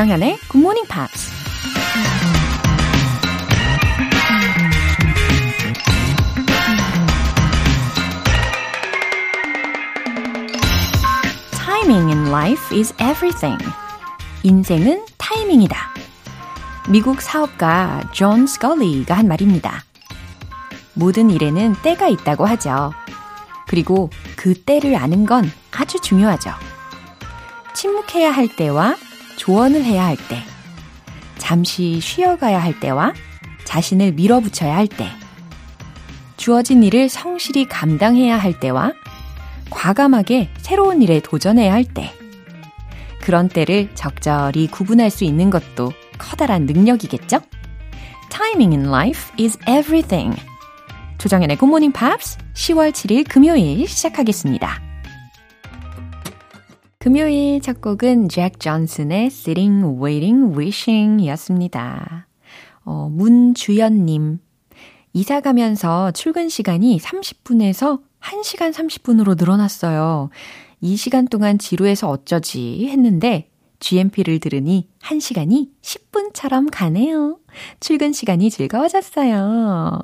Good Morning Pops. Timing in life is everything. 인생은 타이밍이다. 미국 사업가 존 스컬리가 한 말입니다. 모든 일에는 때가 있다고 하죠. 그리고 그 때를 아는 건 아주 중요하죠. 침묵해야 할 때와 조언을 해야 할 때, 잠시 쉬어가야 할 때와 자신을 밀어붙여야 할 때, 주어진 일을 성실히 감당해야 할 때와 과감하게 새로운 일에 도전해야 할 때, 그런 때를 적절히 구분할 수 있는 것도 커다란 능력이겠죠? Timing in life is everything. 조정연의 Good Morning Pops 10월 7일 금요일 시작하겠습니다. 금요일 첫 곡은 잭 존슨의 Sitting, Waiting, Wishing 이었습니다. 어, 문주연님. 이사 가면서 출근 시간이 30분에서 1시간 30분으로 늘어났어요. 이 시간 동안 지루해서 어쩌지 했는데 GMP를 들으니 1시간이 10분처럼 가네요. 출근 시간이 즐거워졌어요.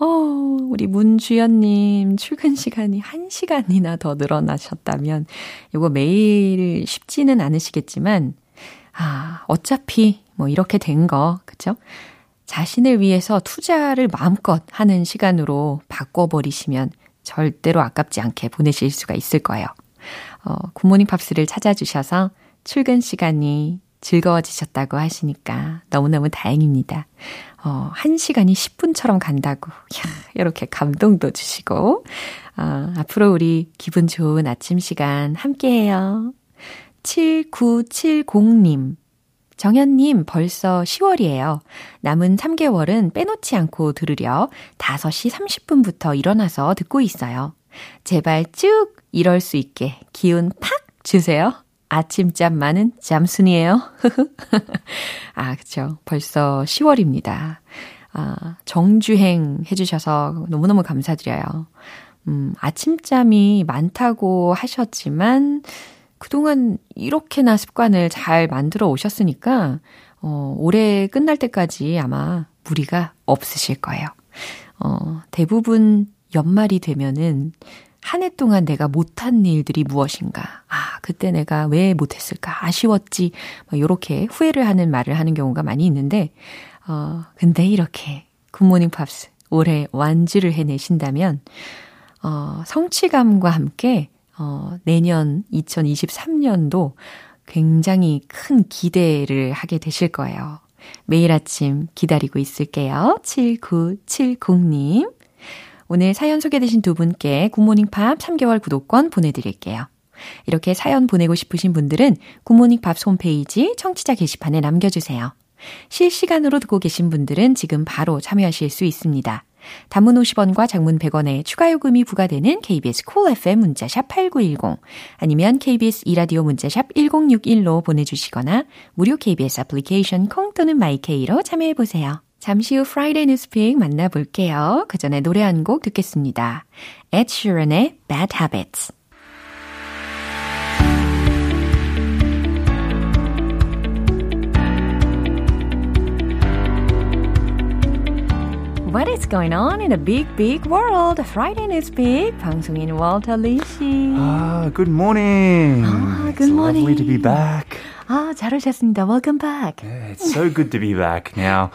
어, 우리 문주연님 출근 시간이 1시간이나 더 늘어나셨다면 이거 매일 쉽지는 않으시겠지만 아, 어차피 뭐 이렇게 된 거, 그쵸? 자신을 위해서 투자를 마음껏 하는 시간으로 바꿔버리시면 절대로 아깝지 않게 보내실 수가 있을 거예요. 어, 굿모닝 팝스를 찾아주셔서 출근 시간이 즐거워지셨다고 하시니까 너무너무 다행입니다. 어, 한 시간이 10분처럼 간다고. 야, 이렇게 감동도 주시고. 어, 앞으로 우리 기분 좋은 아침 시간 함께 해요. 7970님. 정현님, 벌써 10월이에요. 남은 3개월은 빼놓지 않고 들으려 5시 30분부터 일어나서 듣고 있어요. 제발 쭉 이럴 수 있게 기운 팍 주세요. 아침잠 많은 잠순이에요. 아, 그쵸. 벌써 10월입니다. 아, 정주행 해주셔서 너무너무 감사드려요. 음, 아침잠이 많다고 하셨지만, 그동안 이렇게나 습관을 잘 만들어 오셨으니까, 어, 올해 끝날 때까지 아마 무리가 없으실 거예요. 어, 대부분 연말이 되면은 한 해 동안 내가 못한 일들이 무엇인가. 아, 그때 내가 왜 못했을까. 아쉬웠지. 막 요렇게 후회를 하는 말을 하는 경우가 많이 있는데, 어, 근데 이렇게 굿모닝 팝스 올해 완주를 해내신다면, 어, 성취감과 함께, 어, 내년 2023년도 굉장히 큰 기대를 하게 되실 거예요. 매일 아침 기다리고 있을게요. 7970님. 오늘 사연 소개되신 두 분께 굿모닝 팝스 3개월 구독권 보내드릴게요. 이렇게 사연 보내고 싶으신 분들은 굿모닝 팝스 홈페이지 청취자 게시판에 남겨주세요. 실시간으로 듣고 계신 분들은 지금 바로 참여하실 수 있습니다. 단문 50원과 장문 100원의 추가 요금이 부과되는 KBS cool FM 문자샵 8910 아니면 KBS 2라디오 문자샵 1061로 보내주시거나 무료 KBS 애플리케이션 콩 또는 마이케이로 참여해보세요. 잠시 후 Friday News Pick 만나볼게요. 그 전에 노래 한 곡 듣겠습니다. Ed Sheeran의 Bad Habits. What is going on in a big, big world? Friday News Big 방송인 월터 리 씨. Ah, good morning. Ah, good it's morning. lovely to be back. 아, 잘 오셨습니다. Welcome back. Yeah, it's so good to be back. Now,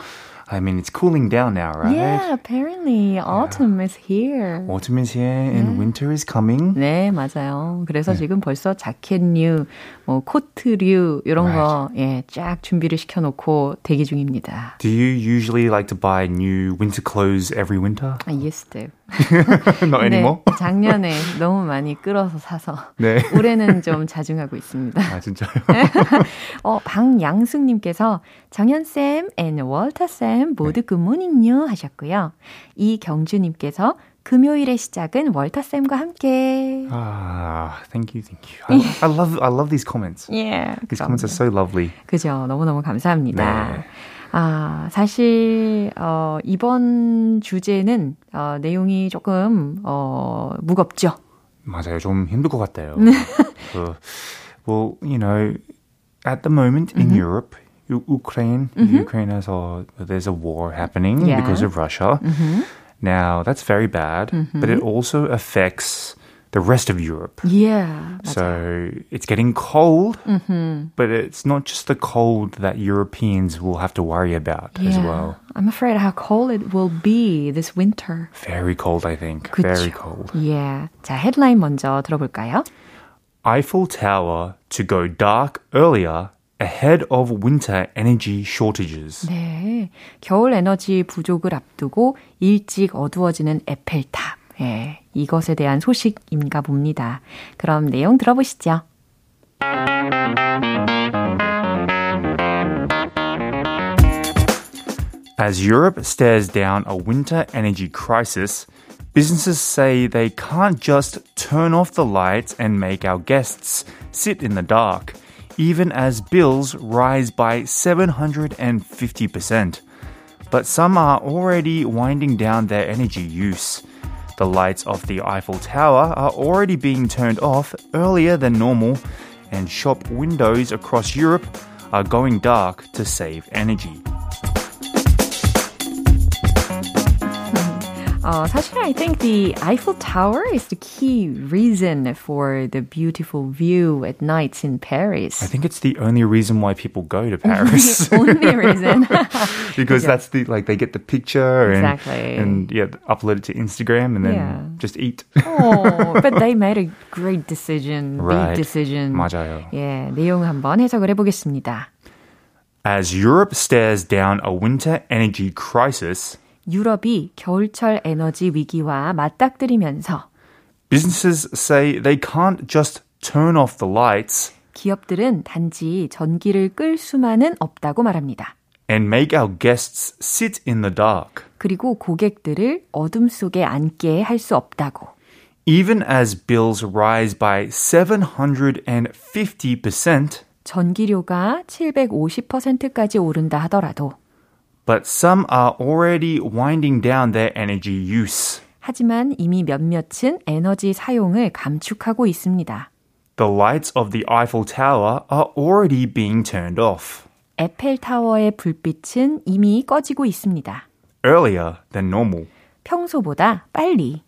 I mean, it's cooling down now, right? Yeah, apparently autumn is here. Autumn is here and winter is coming. 네, 맞아요. 그래서 지금 벌써 자켓류, 뭐 코트류 이런 거 예, 쫙 준비를 시켜 놓고 대기 중입니다. Do you usually like to buy new winter clothes every winter? I used to. Not 네, anymore? 작년에 너무 많이 끌어서 사서 네. 올해는 좀 자중하고 있습니다. 아, 진짜요? 어, 방양숙님께서 정현 쌤 and 월터 쌤 모두 good morning요 하셨고요. 이경주님께서 금요일의 시작은 월터 쌤과 함께. ah, thank you, thank you. I, I love, I love these comments. 예. These comments are so lovely. 그죠. 너무 너무 감사합니다. 네. 아, 사실, 어, 이번 주제는, 어, 내용이 조금, 어, 무겁죠. 맞아요. 좀 힘들 것 같아요. 그, well, you know, at the moment in Europe, U- Ukraine, Ukraine에서 there's a war happening Yeah. because of Russia. Now that's very bad, but it also affects the rest of Europe. Yeah. So it's getting cold, but it's not just the cold that Europeans will have to worry about as Yeah. well. I'm afraid how cold it will be this winter. Very cold, I think. 그쵸? Very cold. Yeah. 자, 헤드라인 먼저 들어볼까요? Eiffel Tower to go dark earlier ahead of winter energy shortages. 네. 겨울 에너지 부족을 앞두고 일찍 어두워지는 에펠탑. 예. 이것에 대한 소식인가 봅니다. 그럼 내용 들어보시죠. As Europe stares down a winter energy crisis, businesses say they can't just turn off the lights and make our guests sit in the dark, even as bills rise by 750%. But some are already winding down their energy use. The lights of the Eiffel Tower are already being turned off earlier than normal, and shop windows across Europe are going dark to save energy. 어, 사실 I think the Eiffel Tower is the key reason for the beautiful view at nights in Paris. I think it's the only reason why people go to Paris. only reason. because that's the like they get the picture and Exactly. and yeah upload it to Instagram and then Yeah. just eat. oh, but they made a great decision, Right. big decision. 맞아요. 예, 내용 한번 해석을 해보겠습니다. As Europe stares down a winter energy crisis, 유럽이 겨울철 에너지 위기와 맞닥뜨리면서 businesses say they can't just turn off the lights 기업들은 단지 전기를 끌 수만은 없다고 말합니다. and make our guests sit in the dark. 그리고 고객들을 어둠 속에 앉게 할 수 없다고. Even as bills rise by 750%, 전기료가 750%까지 오른다 하더라도 but some are already winding down their energy use. 하지만 이미 몇몇은 에너지 사용을 감축하고 있습니다. The lights of the Eiffel Tower are already being turned off 에펠타워의 불빛은 이미 꺼지고 있습니다. earlier than normal, 평소보다 빨리.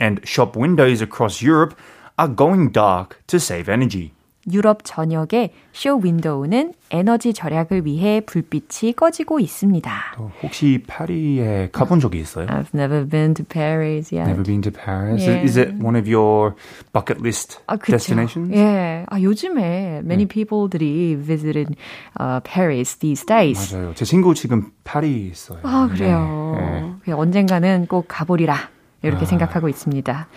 and shop windows across Europe are going dark to save energy. 유럽 전역의 쇼 윈도우는 에너지 절약을 위해 불빛이 꺼지고 있습니다. 혹시 파리에 가본 적이 있어요? I've never been to Paris yet. Never been to Paris. Yeah. Is it one of your bucket list 아, destinations? 예. 아, 요즘에 many people들이 visited uh, Paris these days. 맞아요. 제 친구 지금 파리 있어요. 아, 그래요. 네, 네. 언젠가는 꼭 가보리라. 이렇게 아. 생각하고 있습니다.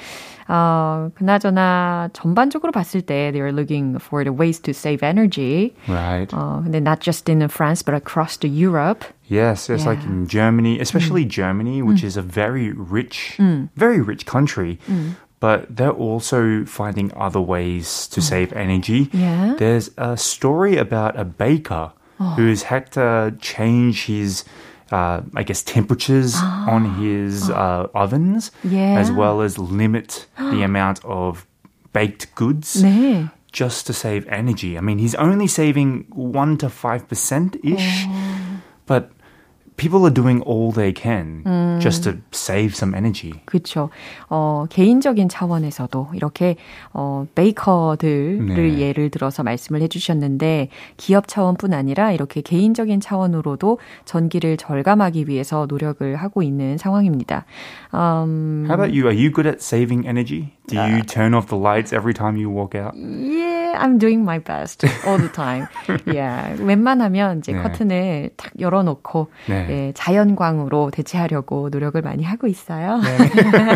어, 그나저나 전반적으로 봤을 때 they are looking for the ways to save energy. Right. 어, 근데 not just in France but across the Europe. Yes, it's like Yeah. in Germany, especially Germany, which is a very rich, very rich country. But they're also finding other ways to save energy. Yeah. There's a story about a baker who's had to change his, uh, I guess, temperatures on his uh, ovens, Yeah. as well as limit the amount of baked goods 네. just to save energy. I mean, he's only saving 1 to 5% ish, but people are doing all they can just to save some energy. 그렇죠. 어, 개인적인 차원에서도 이렇게 어, 베이커들을 네. 예를 들어서 말씀을 해주셨는데 기업 차원뿐 아니라 이렇게 개인적인 차원으로도 전기를 절감하기 위해서 노력을 하고 있는 상황입니다. 음, How about you? Are you good at saving energy? Do you turn off the lights every time you walk out? Yeah, I'm doing my best all the time. yeah, 웬만하면 이제 네. 커튼을 탁 열어놓고 네. 예, 자연광으로 대체하려고 노력을 많이 하고 있어요.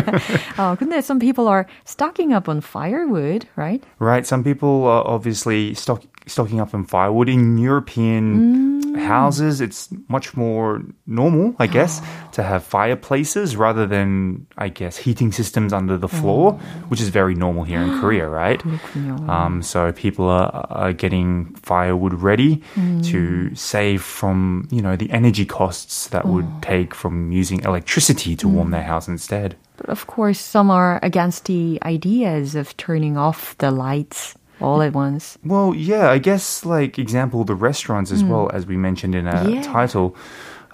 어, 근데 some people are stocking up on firewood, right? Right. Some people are obviously stock, stocking up on firewood in European houses, mm. it's much more normal, I guess, to have fireplaces rather than, I guess, heating systems under the floor, mm. which is very normal here in Korea, right? Um, so people are, are, getting firewood ready mm. to save from, you know, the energy costs that would oh. take from using electricity to warm their house instead. But of course, some are against the ideas of turning off the lights all at once. Well, yeah, I guess like example the restaurants as well as we mentioned in our Yeah. title,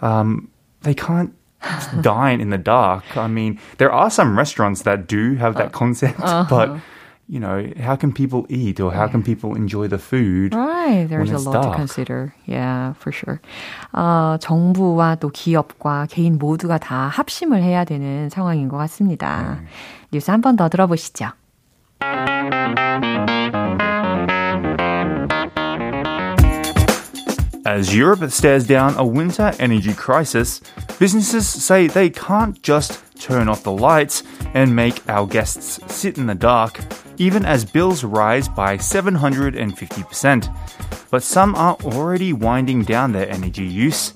um, they can't dine in the dark. I mean, there are some restaurants that do have that concept, but you know, how can people eat or how can people enjoy the food? Right, there's when a it's lot to dark. consider. Yeah, for sure. 어, 정부와 또 기업과 개인 모두가 다 합심을 해야 되는 상황인 것 같습니다. 뉴스 한 번 더 들어보시죠. As Europe stares down a winter energy crisis, businesses say they can't just turn off the lights and make our guests sit in the dark, even as bills rise by 750%. But some are already winding down their energy use.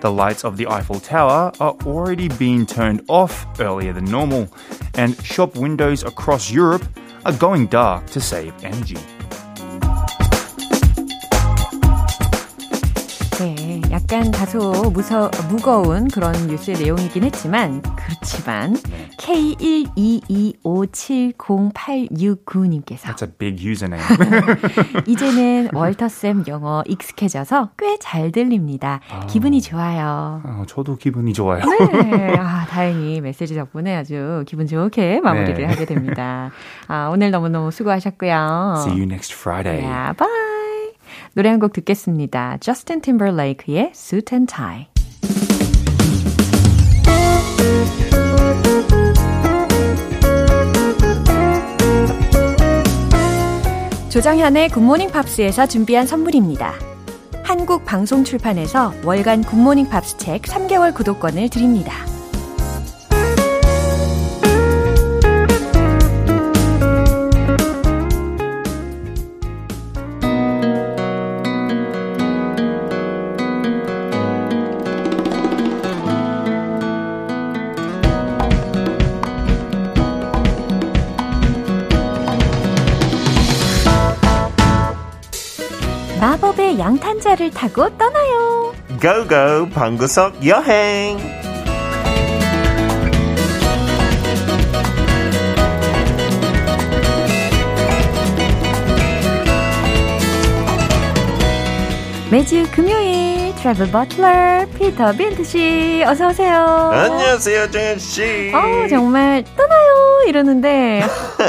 The lights of the Eiffel Tower are already being turned off earlier than normal, and shop windows across Europe are going dark to save energy. 약간 다소 무서, 무거운 그런 뉴스의 내용이긴 했지만, 그렇지만, K122570869님께서 That's a big username. 이제는 월터쌤 영어 익숙해져서 꽤 잘 들립니다. 기분이 좋아요. 어, 저도 기분이 좋아요. 네, 아, 다행히 메시지 덕분에 아주 기분 좋게 마무리를 네. 하게 됩니다. 아, 오늘 너무너무 수고하셨고요. See you next Friday. 야, bye. 노래 한 곡 듣겠습니다. 저스틴 팀버레이크의 Suit and Tie. 조정현의 굿모닝 팝스에서 준비한 선물입니다. 한국 방송 출판에서 월간 굿모닝 팝스 책 3개월 구독권을 드립니다. 마법의 양탄자를 타고 떠나요. 고고 방구석 여행 매주 금요일 트래블 버틀러 피터 빈트 씨 어서 오세요. 안녕하세요 정현 씨 어 정말 떠나요 이러는데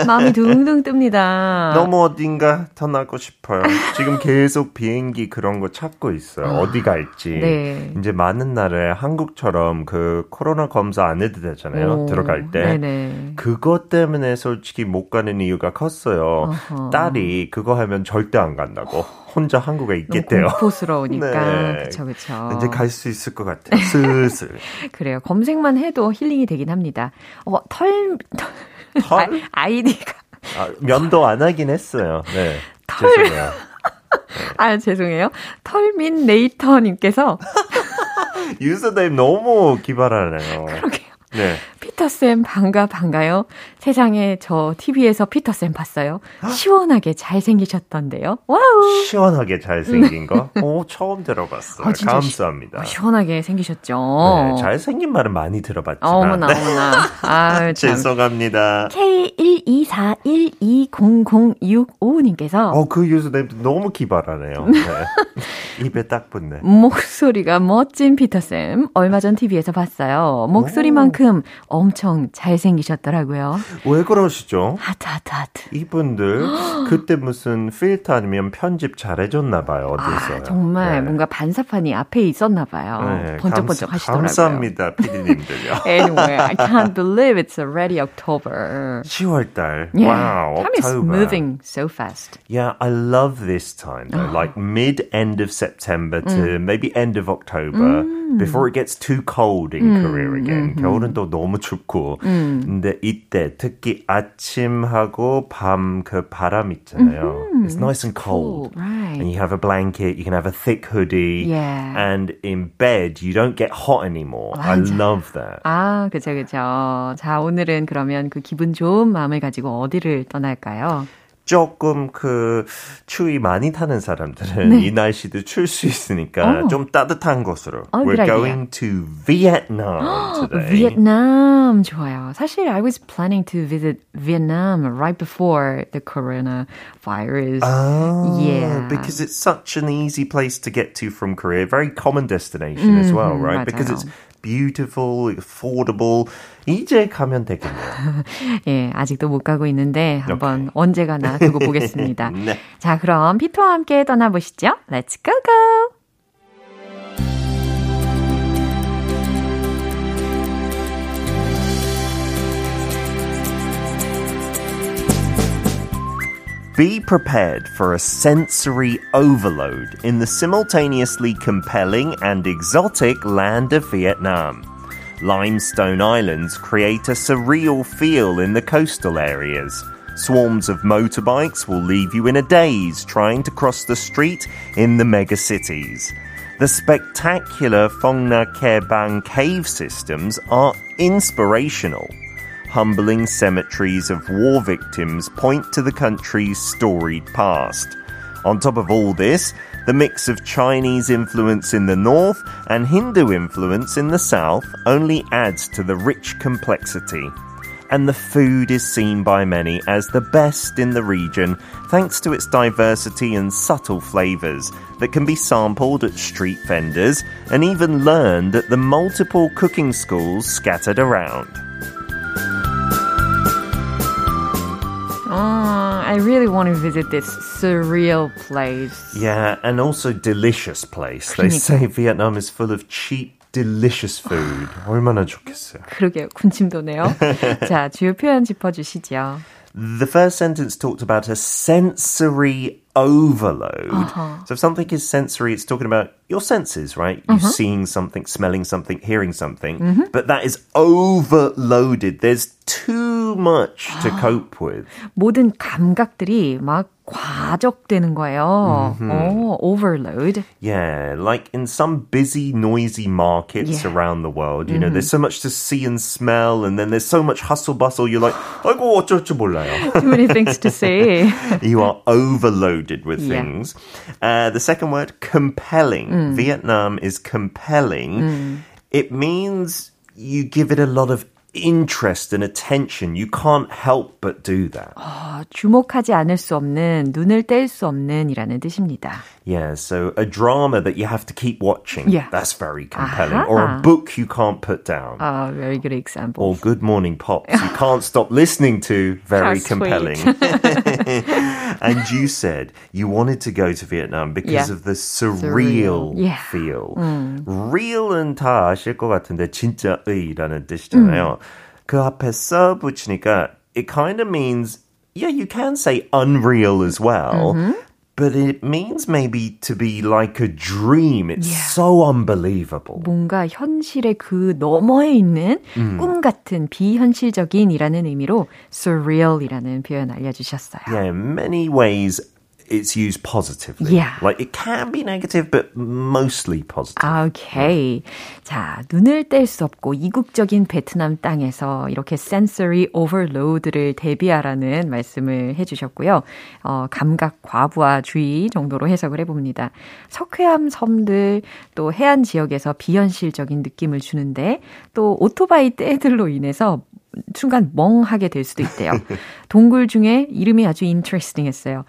마음이 둥둥 뜹니다. 너무 어딘가 떠나고 싶어요 지금 계속 비행기 그런 거 찾고 있어요 어디 갈지 네. 이제 많은 나라에 한국처럼 그 코로나 검사 안 해도 되잖아요 오, 들어갈 때 네네. 그것 때문에 솔직히 못 가는 이유가 컸어요 어허. 딸이 그거 하면 절대 안 간다고 혼자 한국에 있겠대요 공포스러우니까 네. 그쵸 그쵸. 이제 갈 수 있을 것 같아요 슬슬 그래요. 검색만 해도 힐링이 되긴 합니다. 어, 털, 털? 아, 아이디가 아, 면도 안 하긴 했어요. 네. 털. 죄송해요. 아 죄송해요. 털미네이터님께서 username 너무 기발하네요. 그러게요. 네. 피터쌤 반가 반가요. 세상에 저 TV에서 피터쌤 봤어요. 시원하게 잘생기셨던데요. wow. 시원하게 잘생긴 거? 오, 처음 들어봤어요. 어, 진짜 감사합니다. 시, 시원하게 생기셨죠. 네, 잘생긴 말은 많이 들어봤지만. 어머나 네. 어머나. 참. 죄송합니다. K124120065님께서 어, 그 유저네임도 너무 기발하네요. 네. 입에 딱 붙네. 목소리가 멋진 피터쌤 얼마 전 TV에서 봤어요. 목소리만큼 엄청 잘생기셨더라고요. 왜 그러시죠? 하트 하트 하트. 이분들 그때 무슨 필터 아니면 편집 잘해줬나 봐요 어디서 아, 정말 뭔가 반사판이 앞에 있었나 봐요. 네, 번쩍번쩍 하시더라고요. 감사합니다 피디님들요 Anyway, I can't believe it's already October. 10월달 Yeah, wow time is moving so fast. Yeah, I love this time though, like mid end of September to maybe end of October before it gets too cold in Korea again. 겨울은 또 너무 춥고. 근데 이때 특히 아침하고 밤 그 바람 있잖아요. It's nice and cold. Cool, right. And you have a blanket, you can have a thick hoodie. Yeah. And in bed, you don't get hot anymore. I 맞아. love that. 아, 그쵸, 그쵸. 자, 오늘은 그러면 그 기분 좋은 마음을 가지고 어디를 떠날까요? 조금 그 추위 많이 타는 사람들은 네. 이 날씨도 출 수 있으니까 어. 좀 따뜻한 곳으로. 어, We're good idea. going to Vietnam today. Vietnam 좋아요. 사실 I was planning to visit Vietnam right before the coronavirus. Oh, Yeah. because it's such an easy place to get to from Korea. Very common destination as well, right? Because it's 맞아요. beautiful, affordable. 이제 가면 되겠네요. 예, 아직도 못 가고 있는데 한번 오케이. 언제 가나 두고 보겠습니다. 네. 자, 그럼 피토와 함께 떠나보시죠. Let's go go! Be prepared for a sensory overload in the simultaneously compelling and exotic land of Vietnam. Limestone islands create a surreal feel in the coastal areas. Swarms of motorbikes will leave you in a daze trying to cross the street in the megacities. The spectacular Phong Nha Ke Bang cave systems are inspirational. Humbling cemeteries of war victims point to the country's storied past. On top of all this, the mix of Chinese influence in the north and Hindu influence in the south only adds to the rich complexity. And the food is seen by many as the best in the region thanks to its diversity and subtle flavors that can be sampled at street vendors and even learned at the multiple cooking schools scattered around. Oh, I really want to visit this surreal place. Yeah, and also delicious place. They 그러니까. say Vietnam is full of cheap, delicious food. 얼마나 좋겠어요. 그러게요. 군침 도네요. 자, 주요 표현 짚어주시죠. The first sentence talked about a sensory overload. So if something is sensory, it's talking about your senses, right? You seeing something, smelling something, hearing something. But that is overloaded. There's too much to cope with. 모든 감각들이 막 과적되는 거예요. 어, overload. Yeah, like in some busy, noisy markets Yeah. around the world, you know, there's so much to see and smell, and then there's so much hustle bustle. You're like, 아이고 어쩔 줄 몰라요. Too many things to say. you are overloaded with Yeah. things. Uh, the second word, compelling. Vietnam is compelling. It means you give it a lot of interest and attention. You can't help but do that. 어, 주목하지 않을 수 없는, 눈을 뗄 수 없는이라는 뜻입니다. Yeah, so a drama that you have to keep watching. Yeah. That's very compelling. Aha. Or a book you can't put down. 아, very good example. or Good Morning Pops. You can't stop listening to. Very How sweet. compelling. and you said you wanted to go to Vietnam because Yeah. of the surreal, Surreal. Yeah. feel. real은 다 아실 것 같은데 진짜의라는 뜻이잖아요. 그 앞에 써 붙이니까 it kind of means yeah, you can say unreal as well. But it means maybe to be like a dream. It's Yeah. so unbelievable. 뭔가 현실의 그 너머에 있는 꿈 같은 비현실적인이라는 의미로 surreal이라는 표현 알려주셨어요. Yeah, in many ways, it's used positively. Yeah. Like it can be negative, but mostly positive. 아, 오케이. 자, 눈을 뗄 수 없고 이국적인 베트남 땅에서 이렇게 sensory overload를 대비하라는 말씀을 해주셨고요. 어, 감각 과부하주의 정도로 해석을 해봅니다. 석회암 섬들 또 해안 지역에서 비현실적인 느낌을 주는데 또 오토바이 떼들로 인해서 순간 멍하게 될 수도 있대요. 동굴 중에 이름이 아주 interesting 했어요.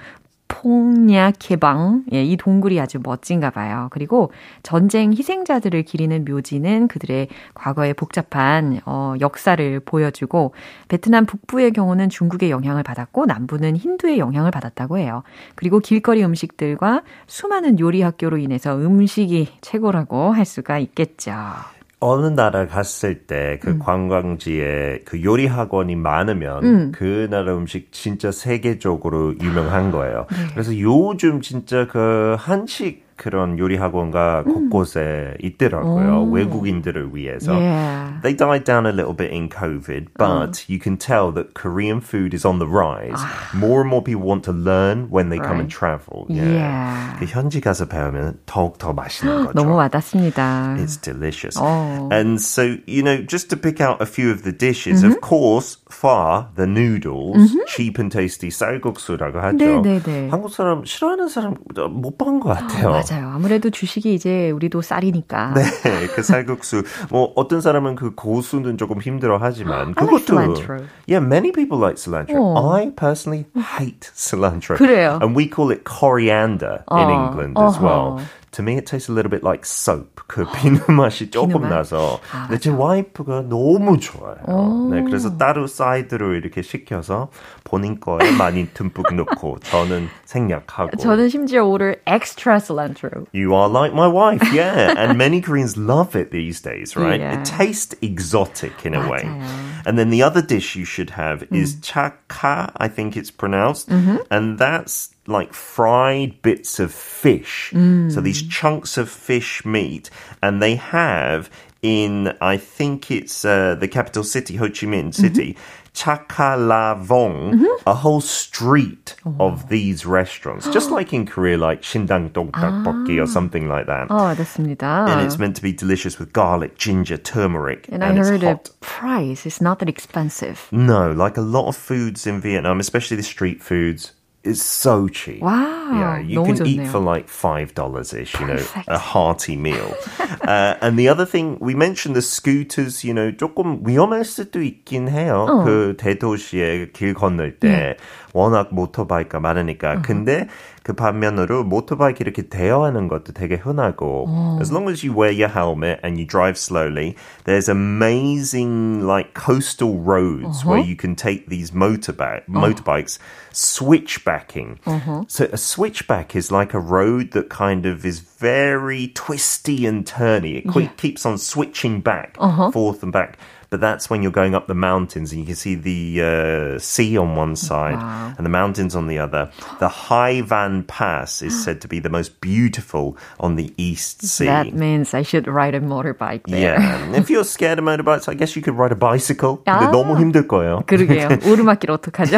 폭냐 개방. 예, 이 동굴이 아주 멋진가 봐요. 그리고 전쟁 희생자들을 기리는 묘지는 그들의 과거의 복잡한 어, 역사를 보여주고 베트남 북부의 경우는 중국의 영향을 받았고 남부는 힌두의 영향을 받았다고 해요. 그리고 길거리 음식들과 수많은 요리 학교로 인해서 음식이 최고라고 할 수가 있겠죠. 어느 나라 갔을 때그 관광지에 그 요리 학원이 많으면 음. 그 나라 음식 진짜 세계적으로 유명한 거예요. 네. 그래서 요즘 진짜 그 한식 그런 요리 학원가 곳곳에 있더라고요. 외국인들을 위해서. Yeah. They died down a little bit in COVID, but you can tell that Korean food is on the rise. More and more people want to learn when they come and Right. travel. Yeah. 그 현지 가서 배우면 더욱 더 맛있는 거죠. 너무 와닿습니다. It's delicious. Oh. And so, you know, just to pick out a few of the dishes, Mm-hmm. of course, pho, the noodles, cheap and tasty 쌀국수라고 하죠. 네, 네, 네. 한국 사람 싫어하는 사람 못 본 것 같아요. 맞아요. 아무래도 주식이 이제 우리도 쌀이니까. 네, 그 쌀국수. 뭐 어떤 사람은 그 고수는 조금 힘들어하지만 I like 그것도 cilantro. Yeah, many people like cilantro. 어. I personally hate cilantro. 그래요. And we call it coriander in 어, England as well. 어허. To me, it tastes a little bit like soap. 그 비누 맛이 조금 비누 맛? 나서. 아, 근데 제 와이프가 너무 좋아해요. 오. 네, 그래서 따로 사이드로 이렇게 시켜서 본인 거에 많이 듬뿍 넣고 저는 생략하고. 저는 심지어 오늘 extra cilantro. You are like my wife, yeah. and many Koreans love it these days, right? Yeah. It tastes exotic in a way. 맞아요. And then the other dish you should have is Mm. chaka, I think it's pronounced. Mm-hmm. And that's like fried bits of fish. Mm. So these chunks of fish meat. And they have in, I think it's uh, the capital city, Ho Chi Minh City, Chakalavong, a whole street of these restaurants. Just like in Korea, like Shindang Dongtakbokki or something like that. 어, 맞습니다. And it's meant to be delicious with garlic, ginger, turmeric. And I it's heard the hot. price is not that expensive. No, like a lot of foods in Vietnam, especially the street foods, is so cheap. Wow, Yeah, you 너무 can eat 좋네요. for like five dollars ish, you know, Perfect. a hearty meal. uh, and the other thing we mentioned the scooters, you know, 조금 위험할 수도 있긴 해요. 어. 그 대도시에 길 건널 때 예. 워낙 모터바이크가 많으니까. 근데 그 반면으로 모터바이크 이렇게 대여하는 것도 되게 흔하고 어. as long as you wear your helmet and you drive slowly, there's amazing like coastal roads Uh-huh. where you can take these motorbike Oh. motorbikes switchbacking. Uh-huh. So a switchback is like a road that kind of is very twisty and turny. It que- keeps on switching back, Uh-huh. forth and back. But that's when you're going up the mountains and you can see the uh, sea on one side Wow. and the mountains on the other. The Hai Van Pass is said to be the most beautiful on the East Sea. That means I should ride a motorbike there. Yeah. And if you're scared of motorbikes, I guess you could ride a bicycle. 근데 아. 너무 힘들 거예요. 그러게요. 오르막길 어떡하죠?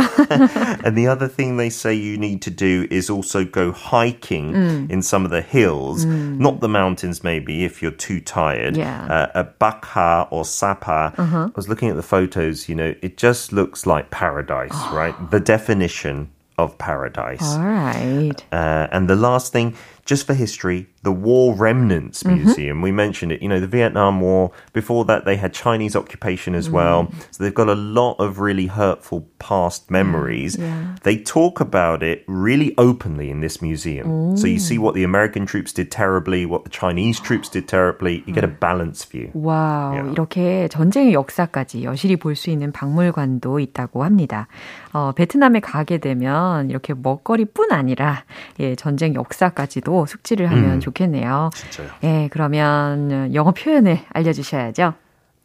And the other thing they say you need to do is also go hiking Mm. in some of the hills, not the mountains maybe if you're too tired. Yeah. Uh-huh. Uh, a Bakha or Sapa. I was looking at the photos, you know, it just looks like paradise, right? The definition of paradise. All right. Uh, and the last thing, just for history, the War Remnants Mm-hmm. Museum. We mentioned it. You know, the Vietnam War. Before that, they had Chinese occupation as well. Mm. So they've got a lot of really hurtful past memories. yeah. They talk about it really openly in this museum. So you see what the American troops did terribly, what the Chinese troops did terribly. You get a balanced view. 와우, Yeah. 이렇게 전쟁의 역사까지 여실히 볼 수 있는 박물관도 있다고 합니다. 어, 베트남에 가게 되면 이렇게 먹거리뿐 아니라 예, 전쟁 역사까지도 숙지를 하면 좋겠네요. 진짜요. 예, 그러면 영어 표현을 알려주셔야죠.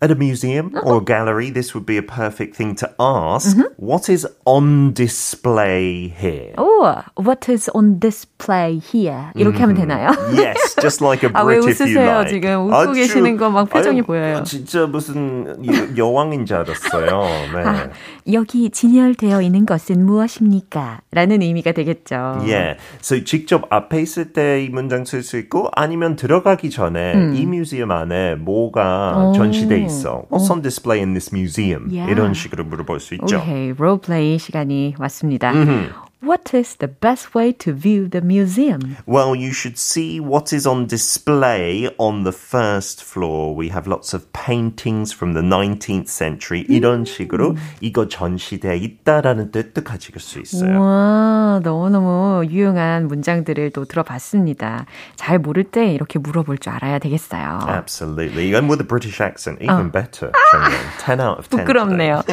At a museum or a gallery, this would be a perfect thing to ask. what is on display here? Oh, what is on display here? 이렇게 하면 되나요? Yes, just like a 아, 왜 Brit if you 웃으세요? like. 지금 웃고 계시는 거 막 표정이 아유, 보여요. 진짜 무슨 여- 여왕인 줄 알았어요. 네. 여기 진열되어 있는 것은 무엇입니까? 라는 의미가 되겠죠. Yeah. So 직접 앞에 있을 때 이 문장 쓸 수 있고 아니면 들어가기 전에 음. 이 뮤지엄 안에 뭐가 전시돼 있어. What's on display in this museum? Yeah. 이런 식으로 물어볼 수 있죠. 오케이, 롤플레이 시간이 왔습니다. Mm-hmm. What is the best way to view the museum? Well, you should see what is on display on the first floor. We have lots of paintings from the 19th century. 이런 식으로 이거 전시되어 있다라는 뜻도 가지고 수 있어요. 와, 너무너무 유용한 문장들을 또 들어봤습니다. 잘 모를 때 이렇게 물어볼 줄 알아야 되겠어요. Absolutely. And with a British accent, even better. 정말 10 out of 10. 부끄럽네요.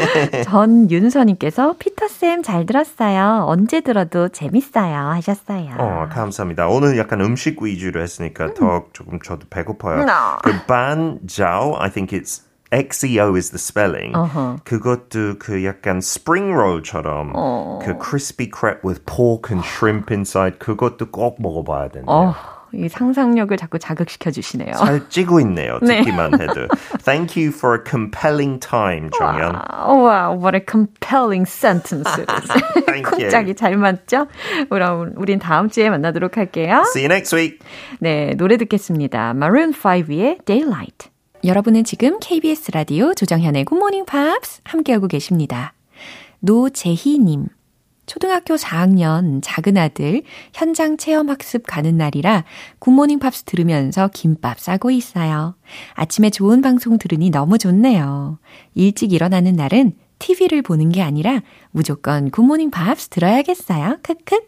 전윤서님께서 피터쌤 잘 들었어요. 언제 들어도 재밌어요. 하셨어요. 어, 감사합니다. 오늘 약간 음식 위주로 했으니까 더 조금 저도 배고파요. No. 그 반자오, I think it's XEO is the spelling. 어허. 그것도 그 약간 spring roll처럼 그 crispy crepe with pork and shrimp inside 그것도 꼭 먹어봐야 된대요. 어, 이 상상력을 자꾸 자극시켜 주시네요. 잘 찌고 있네요. 듣기만 네. 해도. Thank you for a compelling time, 정연. Wow, what a compelling sentence. 쿵짝이 잘 맞죠? 그럼 우린 다음 주에 만나도록 할게요. See you next week. 네, 노래 듣겠습니다. Maroon 5의 Daylight. 여러분은 지금 KBS 라디오 조정현의 굿모닝 팝스 함께하고 계십니다. 노재희님. 초등학교 4학년 작은 아들 현장 체험 학습 가는 날이라 굿모닝 팝스 들으면서 김밥 싸고 있어요. 아침에 좋은 방송 들으니 너무 좋네요. 일찍 일어나는 날은 TV를 보는 게 아니라 무조건 굿모닝 팝스 들어야겠어요. 크크.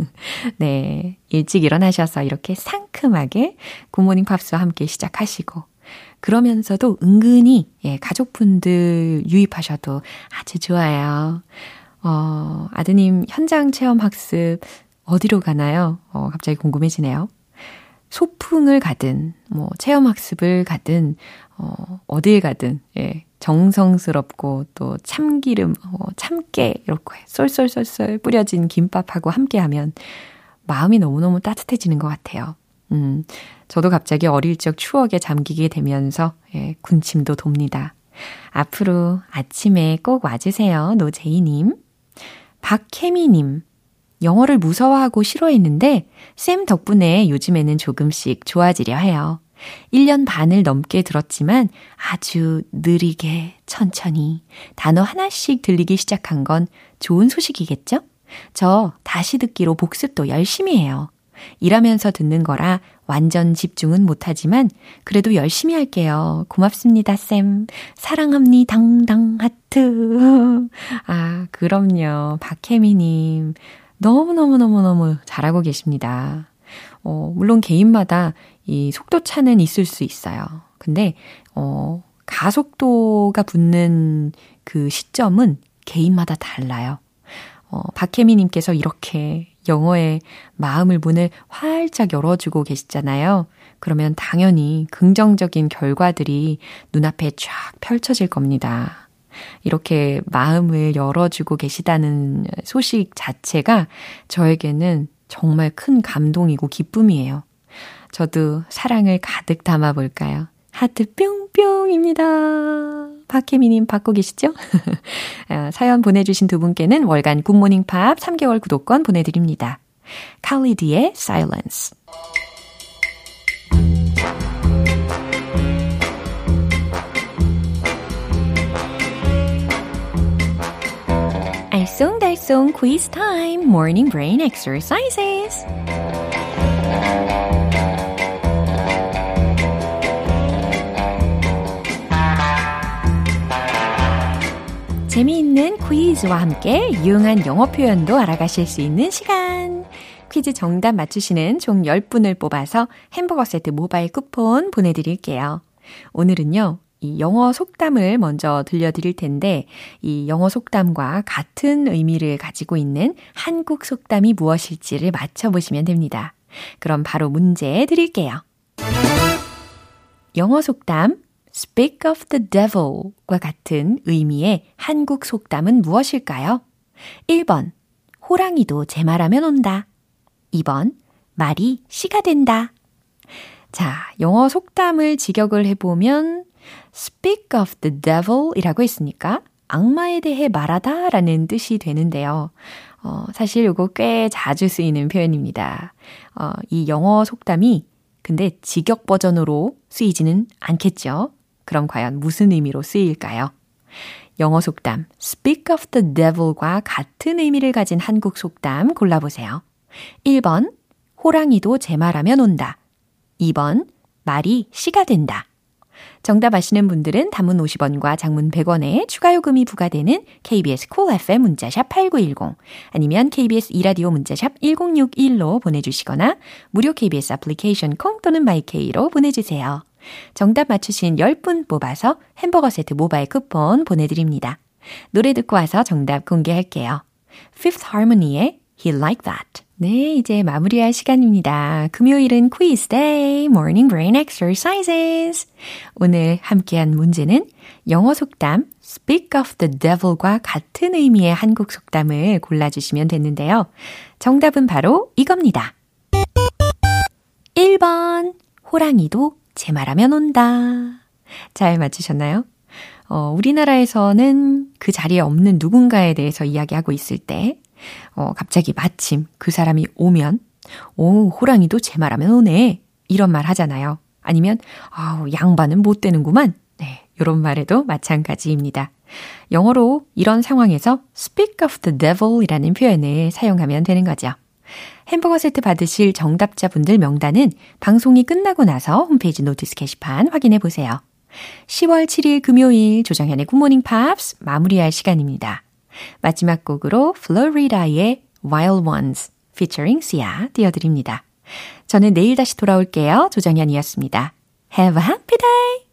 네. 일찍 일어나셔서 이렇게 상큼하게 굿모닝 팝스와 함께 시작하시고 그러면서도 은근히 예, 가족분들 유입하셔도 아주 좋아요. 어, 아드님 현장 체험 학습 어디로 가나요? 어, 갑자기 궁금해지네요. 소풍을 가든, 뭐, 체험 학습을 가든, 어, 어딜 가든, 예, 정성스럽고 또 참기름, 어, 참깨, 이렇게 쏠쏠쏠쏠 뿌려진 김밥하고 함께 하면 마음이 너무너무 따뜻해지는 것 같아요. 음, 저도 갑자기 어릴 적 추억에 잠기게 되면서, 예, 군침도 돕니다. 앞으로 아침에 꼭 와주세요, 노제이님. 박혜미님. 영어를 무서워하고 싫어했는데 쌤 덕분에 요즘에는 조금씩 좋아지려 해요. 1년 반을 넘게 들었지만 아주 느리게 천천히 단어 하나씩 들리기 시작한 건 좋은 소식이겠죠? 저 다시 듣기로 복습도 열심히 해요. 일하면서 듣는 거라 완전 집중은 못하지만 그래도 열심히 할게요. 고맙습니다, 쌤. 사랑합니다, 당당 하트. 아, 그럼요. 박혜미님. 너무너무너무너무 잘하고 계십니다. 어, 물론 개인마다 이 속도 차는 있을 수 있어요. 근데, 어, 가속도가 붙는 그 시점은 개인마다 달라요. 어, 박혜미님께서 이렇게 영어의 마음을 문을 활짝 열어주고 계시잖아요. 그러면 당연히 긍정적인 결과들이 눈앞에 쫙 펼쳐질 겁니다. 이렇게 마음을 열어주고 계시다는 소식 자체가 저에게는 정말 큰 감동이고 기쁨이에요. 저도 사랑을 가득 담아 볼까요? 하트 뿅뿅입니다. 박혜미님 받고 계시죠? 아, 사연 보내주신 두 분께는 월간 굿모닝 팝 3개월 구독권 보내드립니다. 칼리디의 Silence. 알쏭달쏭 quiz time morning brain exercises. 퀴즈와 함께 유용한 영어 표현도 알아가실 수 있는 시간. 퀴즈 정답 맞추시는 총 10분을 뽑아서 햄버거 세트 모바일 쿠폰 보내드릴게요. 오늘은요, 이 영어 속담을 먼저 들려드릴 텐데, 이 영어 속담과 같은 의미를 가지고 있는 한국 속담이 무엇일지를 맞춰보시면 됩니다. 그럼 바로 문제 드릴게요. 영어 속담 speak of the devil과 같은 의미의 한국 속담은 무엇일까요? 1번, 호랑이도 제 말하면 온다. 2번, 말이 씨가 된다. 자, 영어 속담을 직역을 해보면 speak of the devil 이라고 했으니까 악마에 대해 말하다 라는 뜻이 되는데요. 어, 사실 이거 꽤 자주 쓰이는 표현입니다. 어, 이 영어 속담이 근데 직역 버전으로 쓰이지는 않겠죠. 그럼 과연 무슨 의미로 쓰일까요? 영어 속담 speak of the devil과 같은 의미를 가진 한국 속담 골라보세요. 1번 호랑이도 제 말하면 온다. 2번 말이 씨가 된다. 정답 아시는 분들은 단문 50원과 장문 100원에 추가 요금이 부과되는 KBS 콜 cool FM 문자샵 8910 아니면 KBS 이라디오 문자샵 1061로 보내주시거나 무료 KBS 애플리케이션 콩 또는 마이케이로 보내주세요. 정답 맞추신 10분 뽑아서 햄버거 세트 모바일 쿠폰 보내드립니다. 노래 듣고 와서 정답 공개할게요. Fifth Harmony의 He Like That. 네, 이제 마무리할 시간입니다. 금요일은 quiz day, morning brain exercises. 오늘 함께한 문제는 영어 속담 speak of the devil과 같은 의미의 한국 속담을 골라주시면 됐는데요. 정답은 바로 이겁니다. 1번. 호랑이도 제 말하면 온다. 잘 맞추셨나요? 어, 우리나라에서는 그 자리에 없는 누군가에 대해서 이야기하고 있을 때, 어, 갑자기 마침 그 사람이 오면, 오, 호랑이도 제 말하면 오네. 이런 말 하잖아요. 아니면, 아우, 양반은 못 되는구만. 네, 요런 말에도 마찬가지입니다. 영어로 이런 상황에서 speak of the devil 이라는 표현을 사용하면 되는 거죠. 햄버거 세트 받으실 정답자분들 명단은 방송이 끝나고 나서 홈페이지 notice 게시판 확인해 보세요. 10월 7일 금요일 조정현의 굿모닝 팝스 마무리할 시간입니다. 마지막 곡으로 Flo Rida의 Wild Ones featuring Sia 띄워드립니다. 저는 내일 다시 돌아올게요. 조정현이었습니다. Have a happy day!